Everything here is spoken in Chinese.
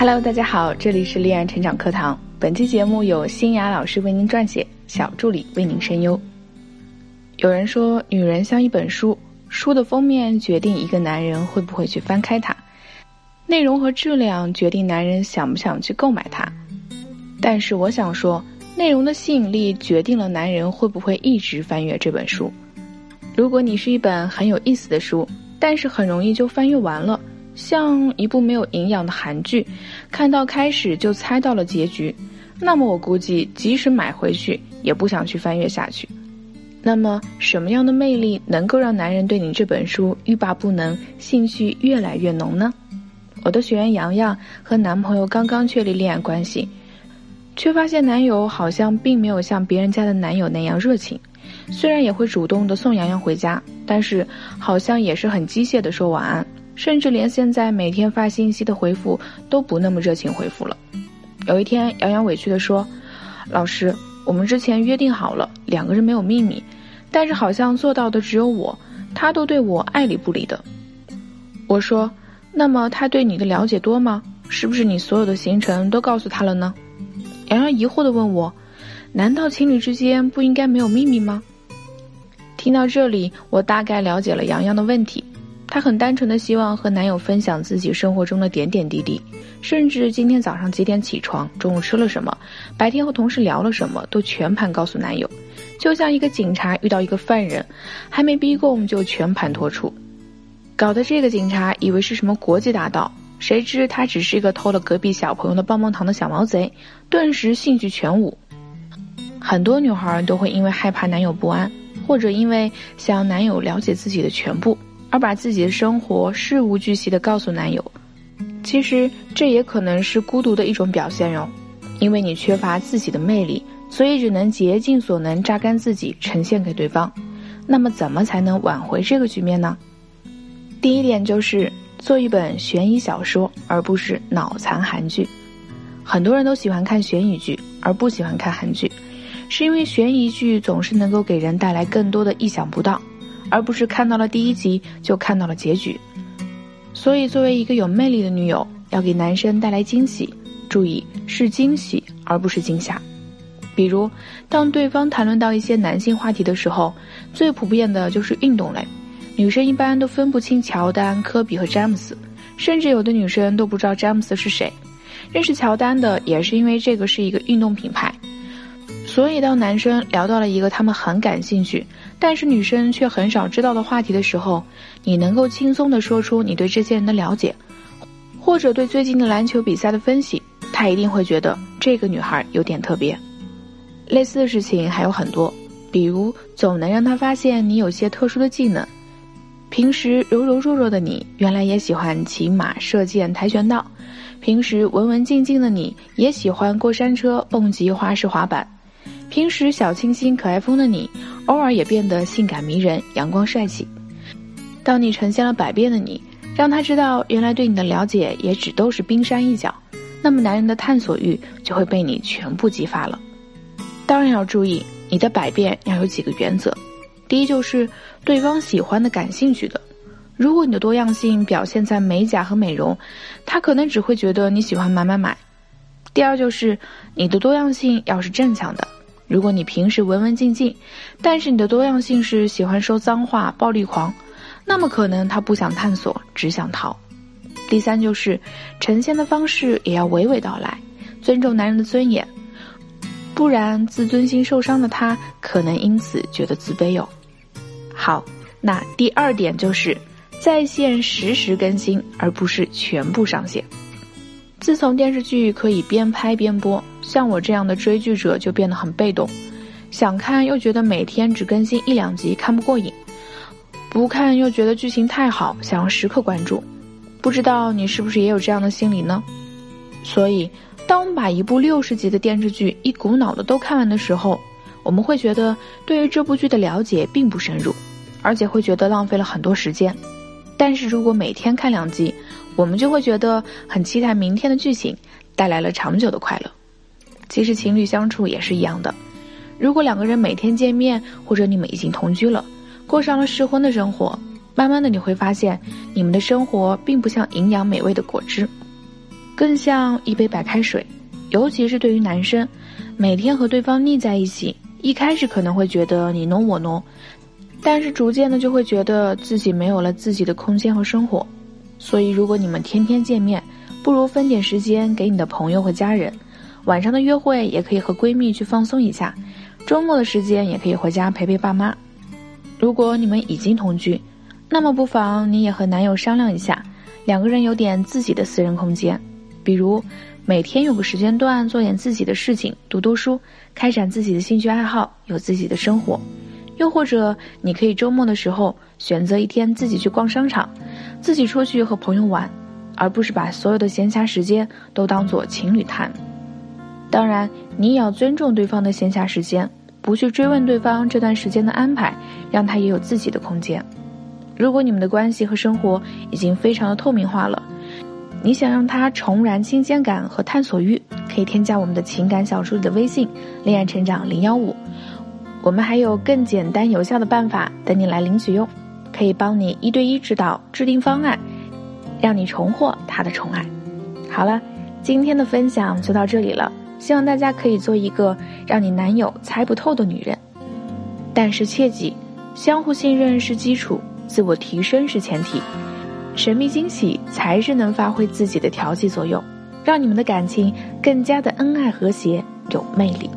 Hello，大家好，这里是恋爱成长课堂。本期节目由新雅老师为您撰写，小助理为您声优。有人说，女人像一本书，书的封面决定一个男人会不会去翻开它，内容和质量决定男人想不想去购买它。但是我想说，内容的吸引力决定了男人会不会一直翻阅这本书。如果你是一本很有意思的书，但是很容易就翻阅完了。像一部没有营养的韩剧，看到开始就猜到了结局，那么我估计即使买回去也不想去翻阅下去。那么什么样的魅力能够让男人对你这本书欲罢不能，兴趣越来越浓呢？我的学员洋洋和男朋友刚刚确立恋爱关系，却发现男友好像并没有像别人家的男友那样热情，虽然也会主动的送洋洋回家，但是好像也是很机械的说晚安。甚至连现在每天发信息的回复都不那么热情回复了。有一天，杨洋委屈地说：“老师，我们之前约定好了，两个人没有秘密，但是好像做到的只有我，他都对我爱理不理的。”我说：“那么他对你的了解多吗？是不是你所有的行程都告诉他了呢？”杨洋疑惑地问我：“难道情侣之间不应该没有秘密吗？”听到这里，我大概了解了杨洋的问题。她很单纯的希望和男友分享自己生活中的点点滴滴，甚至今天早上几点起床，中午吃了什么，白天和同事聊了什么，都全盘告诉男友，就像一个警察遇到一个犯人，还没逼供就全盘托出，搞得这个警察以为是什么国际大盗，谁知他只是一个偷了隔壁小朋友的棒棒糖的小毛贼，顿时兴趣全无。很多女孩都会因为害怕男友不安，或者因为想男友了解自己的全部。而把自己的生活事无巨细的告诉男友，其实这也可能是孤独的一种表现哟。因为你缺乏自己的魅力，所以只能竭尽所能榨干自己呈现给对方。那么怎么才能挽回这个局面呢？第一点就是做一本悬疑小说，而不是脑残韩剧。很多人都喜欢看悬疑剧，而不喜欢看韩剧，是因为悬疑剧总是能够给人带来更多的意想不到。而不是看到了第一集就看到了结局，所以作为一个有魅力的女友，要给男生带来惊喜，注意是惊喜而不是惊吓。比如，当对方谈论到一些男性话题的时候，最普遍的就是运动类，女生一般都分不清乔丹、科比和詹姆斯，甚至有的女生都不知道詹姆斯是谁。认识乔丹的也是因为这个是一个运动品牌，所以当男生聊到了一个他们很感兴趣。但是女生却很少知道的话题的时候，你能够轻松的说出你对这些人的了解，或者对最近的篮球比赛的分析，他一定会觉得这个女孩有点特别。类似的事情还有很多，比如总能让他发现你有些特殊的技能。平时柔柔弱弱的你，原来也喜欢骑马、射箭、跆拳道；平时文文静静的你，也喜欢过山车、蹦极、花式滑板；平时小清新、可爱风的你。偶尔也变得性感迷人、阳光帅气。当你呈现了百变的你，让他知道原来对你的了解也只都是冰山一角，那么男人的探索欲就会被你全部激发了。当然要注意，你的百变要有几个原则：第一就是对方喜欢的、感兴趣的。如果你的多样性表现在美甲和美容，他可能只会觉得你喜欢买买买。第二就是你的多样性要是正向的。如果你平时文文静静，但是你的多样性是喜欢说脏话、暴力狂，那么可能他不想探索，只想逃。第三就是呈现的方式也要娓娓道来，尊重男人的尊严，不然自尊心受伤的他可能因此觉得自卑哟。好，那第二点就是在线实时更新，而不是全部上线。自从电视剧可以边拍边播。像我这样的追剧者就变得很被动，想看又觉得每天只更新一两集看不过瘾，不看又觉得剧情太好，想要时刻关注。不知道你是不是也有这样的心理呢？所以，当我们把一部六十集的电视剧一股脑的都看完的时候，我们会觉得对于这部剧的了解并不深入，而且会觉得浪费了很多时间。但是如果每天看两集，我们就会觉得很期待明天的剧情，带来了长久的快乐。其实情侣相处也是一样的，如果两个人每天见面，或者你们已经同居了，过上了适婚的生活，慢慢的你会发现，你们的生活并不像营养美味的果汁。更像一杯白开水。尤其是对于男生，每天和对方腻在一起，一开始可能会觉得你侬我侬，但是逐渐的就会觉得自己没有了自己的空间和生活。所以，如果你们天天见面，不如分点时间给你的朋友和家人。晚上的约会也可以和闺蜜去放松一下，周末的时间也可以回家陪陪爸妈。如果你们已经同居，那么不妨你也和男友商量一下，两个人有点自己的私人空间，比如。每天有个时间段做点自己的事情，读读书，开展自己的兴趣爱好，有自己的生活。又或者，你可以周末的时候选择一天自己去逛商场，自己出去和朋友玩，而不是把所有的闲暇时间都当做情侣谈。当然，你也要尊重对方的闲暇时间，不去追问对方这段时间的安排，让他也有自己的空间。如果你们的关系和生活已经非常的透明化了。你想让他重燃新鲜感和探索欲，可以添加我们的情感小助理的微信“恋爱成长零幺五”，我们还有更简单有效的办法等你来领取哟，可以帮你一对一指导、制定方案，让你重获他的宠爱。好了，今天的分享就到这里了，希望大家可以做一个让你男友猜不透的女人，但是切记，相互信任是基础，自我提升是前提。神秘惊喜才是能发挥自己的调剂作用，让你们的感情更加的恩爱和谐，有魅力。